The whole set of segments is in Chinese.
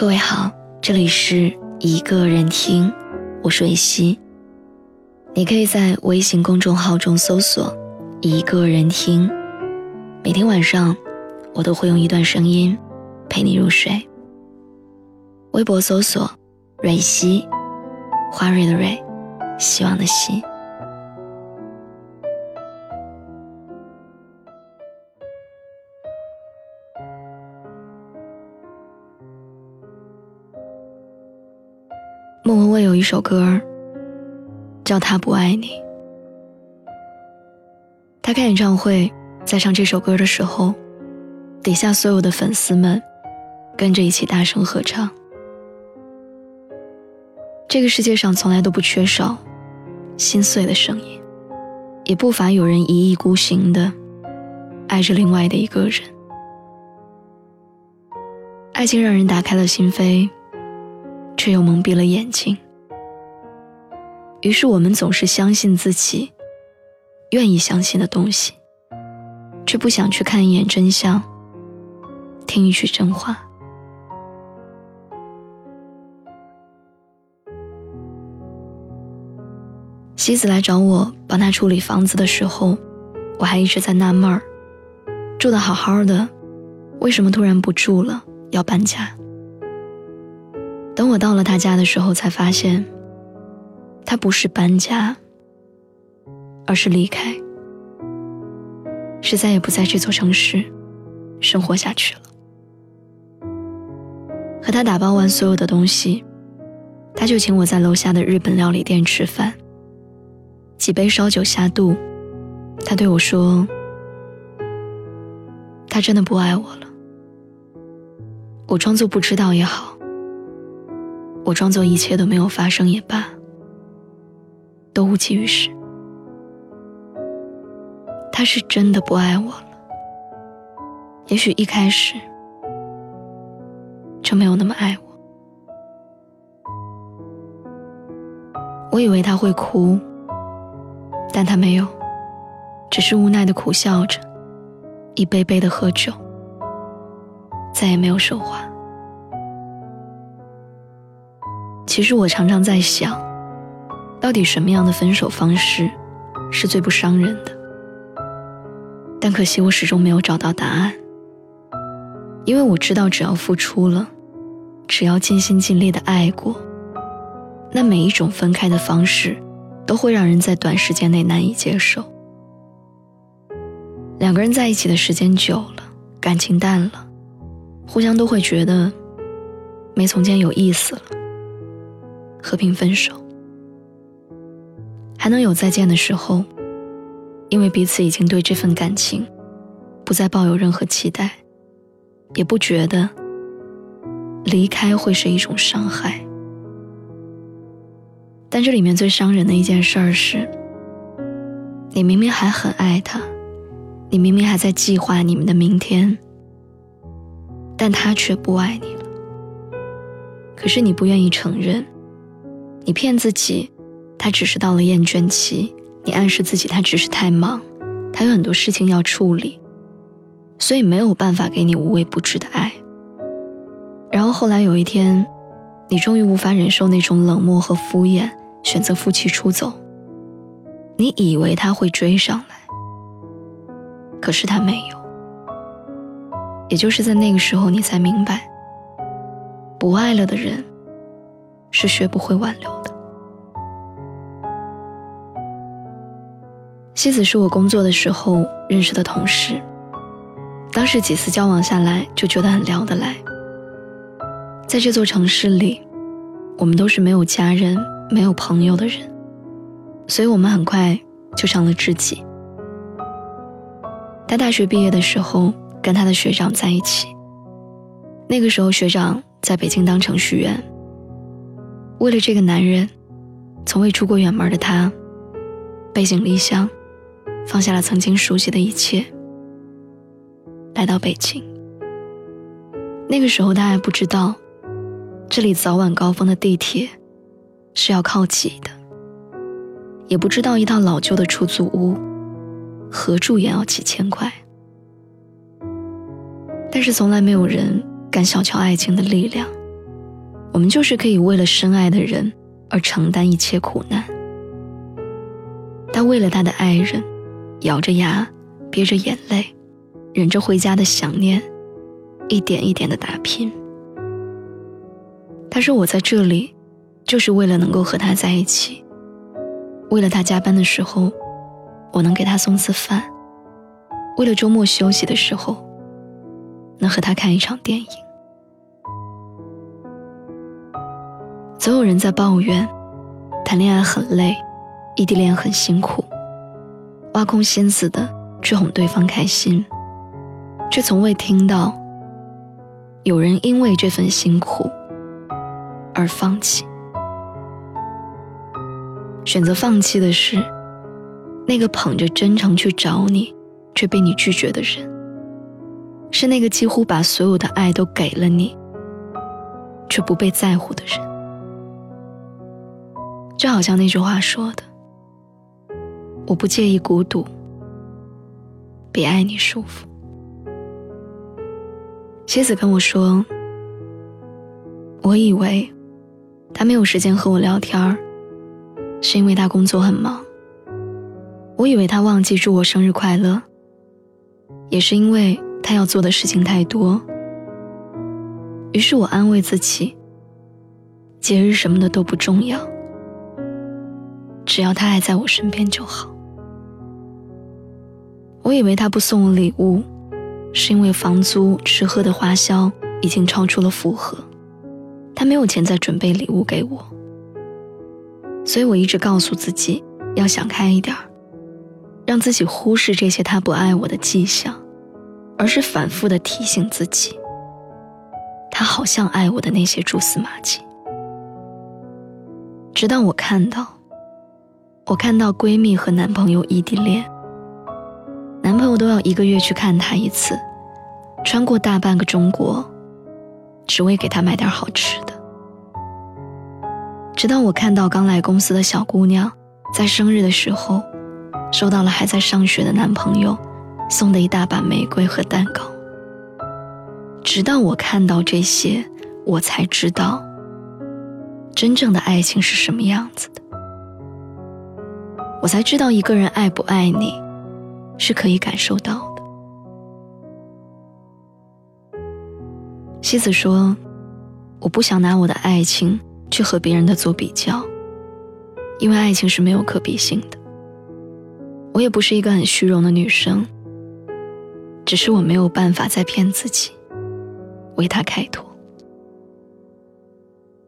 各位好，这里是一个人听，我是维希。你可以在微信公众号中搜索“一个人听”，每天晚上我都会用一段声音陪你入睡。微博搜索“蕊希”，花蕊的蕊，希望的希。莫文蔚有一首歌叫《他不爱你》。他开演唱会，在唱这首歌的时候，底下所有的粉丝们跟着一起大声合唱。这个世界上从来都不缺少心碎的声音，也不乏有人一意孤行的爱着另外的一个人。爱情让人打开了心扉。却又蒙蔽了眼睛。于是我们总是相信自己愿意相信的东西，却不想去看一眼真相，听一句真话。西子来找我帮他处理房子的时候，我还一直在纳闷儿：住的好好的，为什么突然不住了，要搬家？我到了他家的时候，才发现，他不是搬家，而是离开，是再也不在这座城市生活下去了。和他打包完所有的东西，他就请我在楼下的日本料理店吃饭。几杯烧酒下肚，他对我说：“他真的不爱我了。”我装作不知道也好。我装作一切都没有发生也罢，都无济于事。他是真的不爱我了，也许一开始就没有那么爱我。我以为他会哭，但他没有，只是无奈的苦笑着，一杯杯的喝酒，再也没有说话。其实我常常在想，到底什么样的分手方式是最不伤人的？但可惜我始终没有找到答案。因为我知道，只要付出了，只要尽心尽力的爱过，那每一种分开的方式，都会让人在短时间内难以接受。两个人在一起的时间久了，感情淡了，互相都会觉得没从前有意思了。和平分手，还能有再见的时候，因为彼此已经对这份感情不再抱有任何期待，也不觉得离开会是一种伤害。但这里面最伤人的一件事儿是，你明明还很爱他，你明明还在计划你们的明天，但他却不爱你了。可是你不愿意承认。你骗自己，他只是到了厌倦期；你暗示自己，他只是太忙，他有很多事情要处理，所以没有办法给你无微不至的爱。然后后来有一天，你终于无法忍受那种冷漠和敷衍，选择负气出走。你以为他会追上来，可是他没有。也就是在那个时候，你才明白，不爱了的人。是学不会挽留的。西子是我工作的时候认识的同事，当时几次交往下来就觉得很聊得来。在这座城市里，我们都是没有家人、没有朋友的人，所以我们很快就成了知己。他大学毕业的时候跟他的学长在一起，那个时候学长在北京当程序员。为了这个男人，从未出过远门的他，背井离乡，放下了曾经熟悉的一切，来到北京。那个时候他还不知道，这里早晚高峰的地铁是要靠挤的，也不知道一套老旧的出租屋合住也要几千块。但是从来没有人敢小瞧爱情的力量。我们就是可以为了深爱的人而承担一切苦难，他为了他的爱人，咬着牙，憋着眼泪，忍着回家的想念，一点一点的打拼。他说：“我在这里，就是为了能够和他在一起，为了他加班的时候，我能给他送次饭，为了周末休息的时候，能和他看一场电影。”总有人在抱怨，谈恋爱很累，异地恋很辛苦，挖空心思的去哄对方开心，却从未听到有人因为这份辛苦。而放弃，选择放弃的是那个捧着真诚去找你，却被你拒绝的人；是那个几乎把所有的爱都给了你，却不被在乎的人。就好像那句话说的：“我不介意孤独，比爱你舒服。”蝎子跟我说：“我以为。”他没有时间和我聊天儿，是因为他工作很忙。我以为他忘记祝我生日快乐，也是因为他要做的事情太多。于是我安慰自己，节日什么的都不重要，只要他还在我身边就好。我以为他不送我礼物，是因为房租、吃喝的花销已经超出了负荷。他没有钱再准备礼物给我，所以我一直告诉自己要想开一点让自己忽视这些他不爱我的迹象，而是反复的提醒自己，他好像爱我的那些蛛丝马迹。直到我看到，我看到闺蜜和男朋友异地恋，男朋友都要一个月去看她一次，穿过大半个中国，只为给她买点好吃的。直到我看到刚来公司的小姑娘，在生日的时候，收到了还在上学的男朋友送的一大把玫瑰和蛋糕。直到我看到这些，我才知道，真正的爱情是什么样子的。我才知道一个人爱不爱你，是可以感受到的。西子说：“我不想拿我的爱情。”去和别人的做比较，因为爱情是没有可比性的。我也不是一个很虚荣的女生，只是我没有办法再骗自己，为他开脱。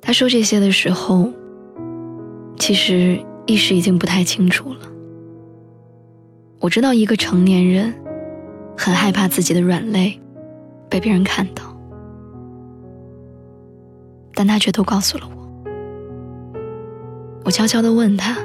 他说这些的时候，其实意识已经不太清楚了。我知道一个成年人很害怕自己的软肋被别人看到，但他却都告诉了我。我悄悄地问他：“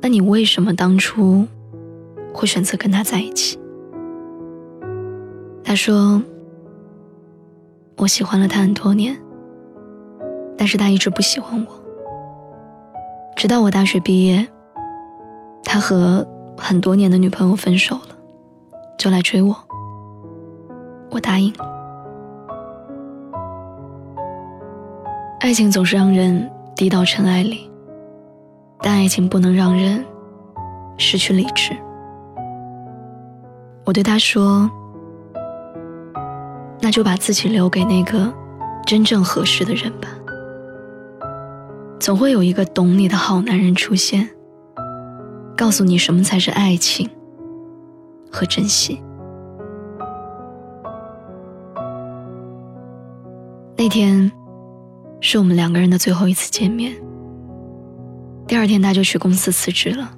那你为什么当初会选择跟他在一起？”他说：“我喜欢了他很多年，但是他一直不喜欢我。直到我大学毕业，他和很多年的女朋友分手了，就来追我。我答应。爱情总是让人……”低到尘埃里，但爱情不能让人失去理智。我对他说：“那就把自己留给那个真正合适的人吧。总会有一个懂你的好男人出现，告诉你什么才是爱情和珍惜。”那天。是我们两个人的最后一次见面。第二天他就去公司辞职了。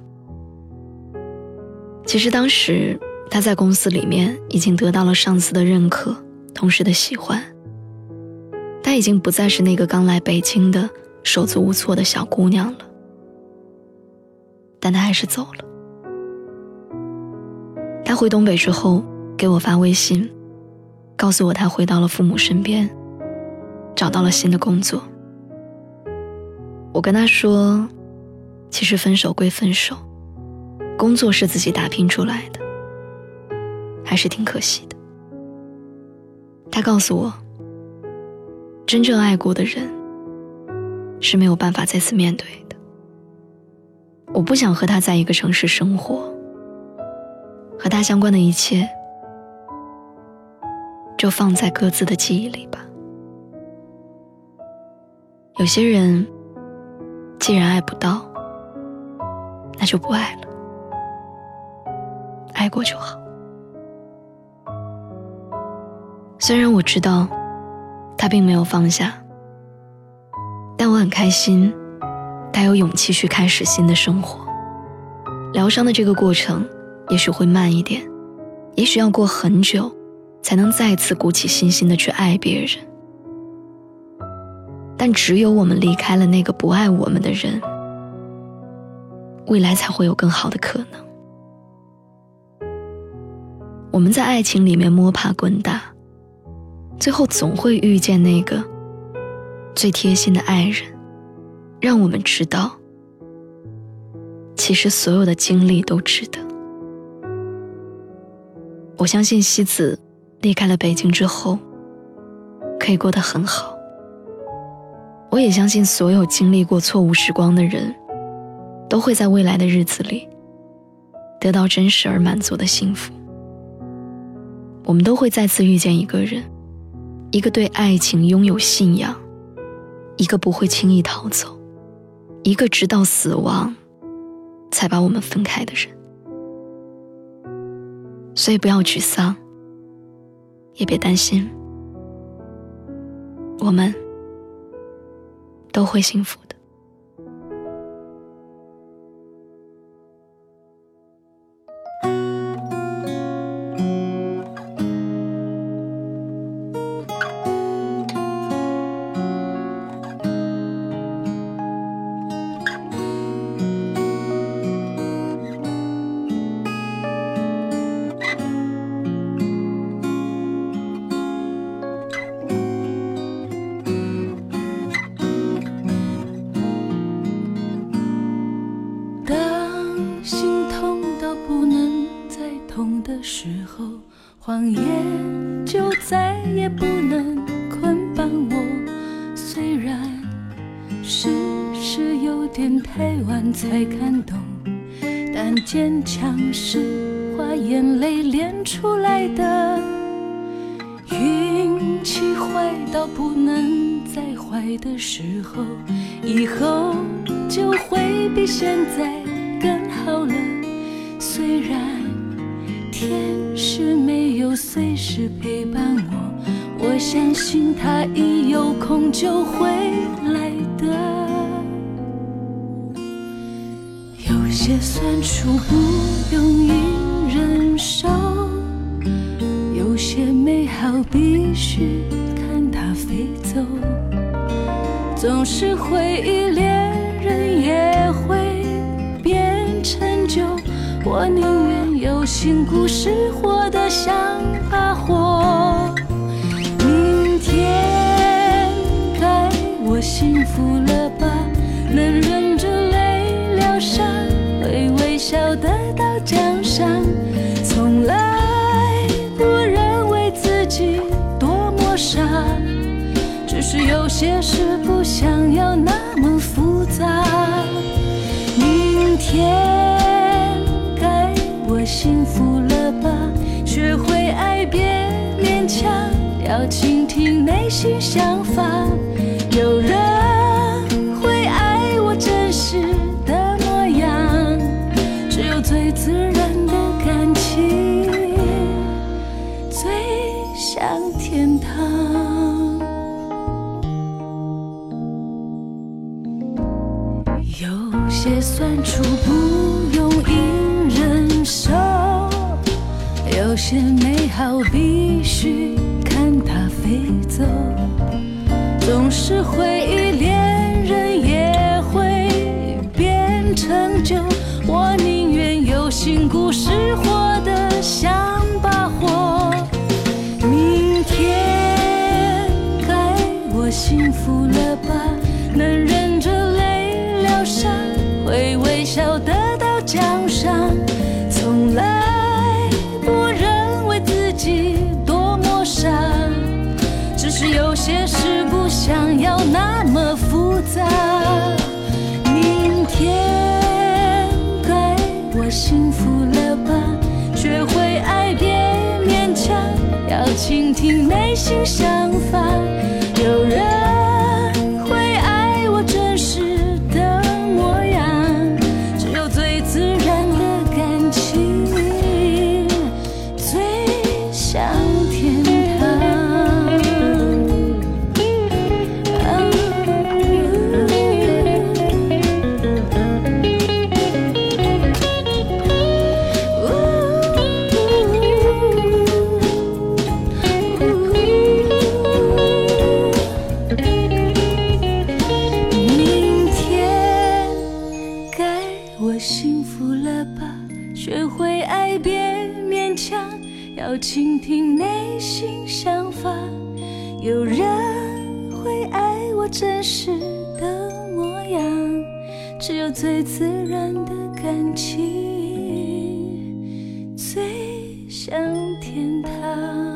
其实当时他在公司里面已经得到了上司的认可，同事的喜欢。他已经不再是那个刚来北京的手足无措的小姑娘了。但他还是走了。他回东北之后给我发微信，告诉我他回到了父母身边。找到了新的工作，我跟他说：“其实分手归分手，工作是自己打拼出来的，还是挺可惜的。”他告诉我：“真正爱过的人是没有办法再次面对的。我不想和他在一个城市生活，和他相关的一切就放在各自的记忆里吧。有些人既然爱不到，那就不爱了，爱过就好。虽然我知道。他并没有放下，开心，他有勇气去开始新的生活。疗伤的这个过程也许会慢一点，也许要过很久，才能再次鼓起信心的去爱别人。但只有我们离开了那个不爱我们的人，未来才会有更好的可能。我们在爱情里面摸爬滚打。最后总会遇见那个最贴心的爱人，让我们知道，其实所有的经历都值得。我相信西子离开了北京之后，可以过得很好。我也相信所有经历过错误时光的人，都会在未来的日子里得到真实而满足的幸福。我们都会再次遇见一个人。一个对爱情拥有信仰，一个不会轻易逃走，一个直到死亡才把我们分开的人。所以不要沮丧，也别担心，我们都会幸福的。谎言就再也不能捆绑我，虽然事实有点太晚才看懂，但坚强是花眼泪练出来的。运气坏到不能再坏的时候，以后就会比现在更好了。虽然。天使没有随时陪伴我，我相信他一有空就会来的。有些酸楚不容易忍受，有些美好必须看它飞走。总是回忆，恋愿有新故事，活得像把火。明天该我幸福了吧？能忍着泪疗伤，会微笑得到奖赏。从来不认为自己多么傻，只是有些事不要倾听内心想法。有人会爱我真实的模样，只有最自然的感情，最像天堂。有些酸楚不用隐忍。受，有些美好必须看它飞走。总是回忆，恋人也会变成旧。我宁愿有新故事，活得像把火。明天该我幸福了吧？能忍着泪疗伤，会微笑得到奖赏。么复杂明天该我幸福了吧？学会爱别勉强要倾听内心想法。学会爱别勉强，要倾听内心想法。有人会爱我真实的模样，只有最自然的感情，最像天堂。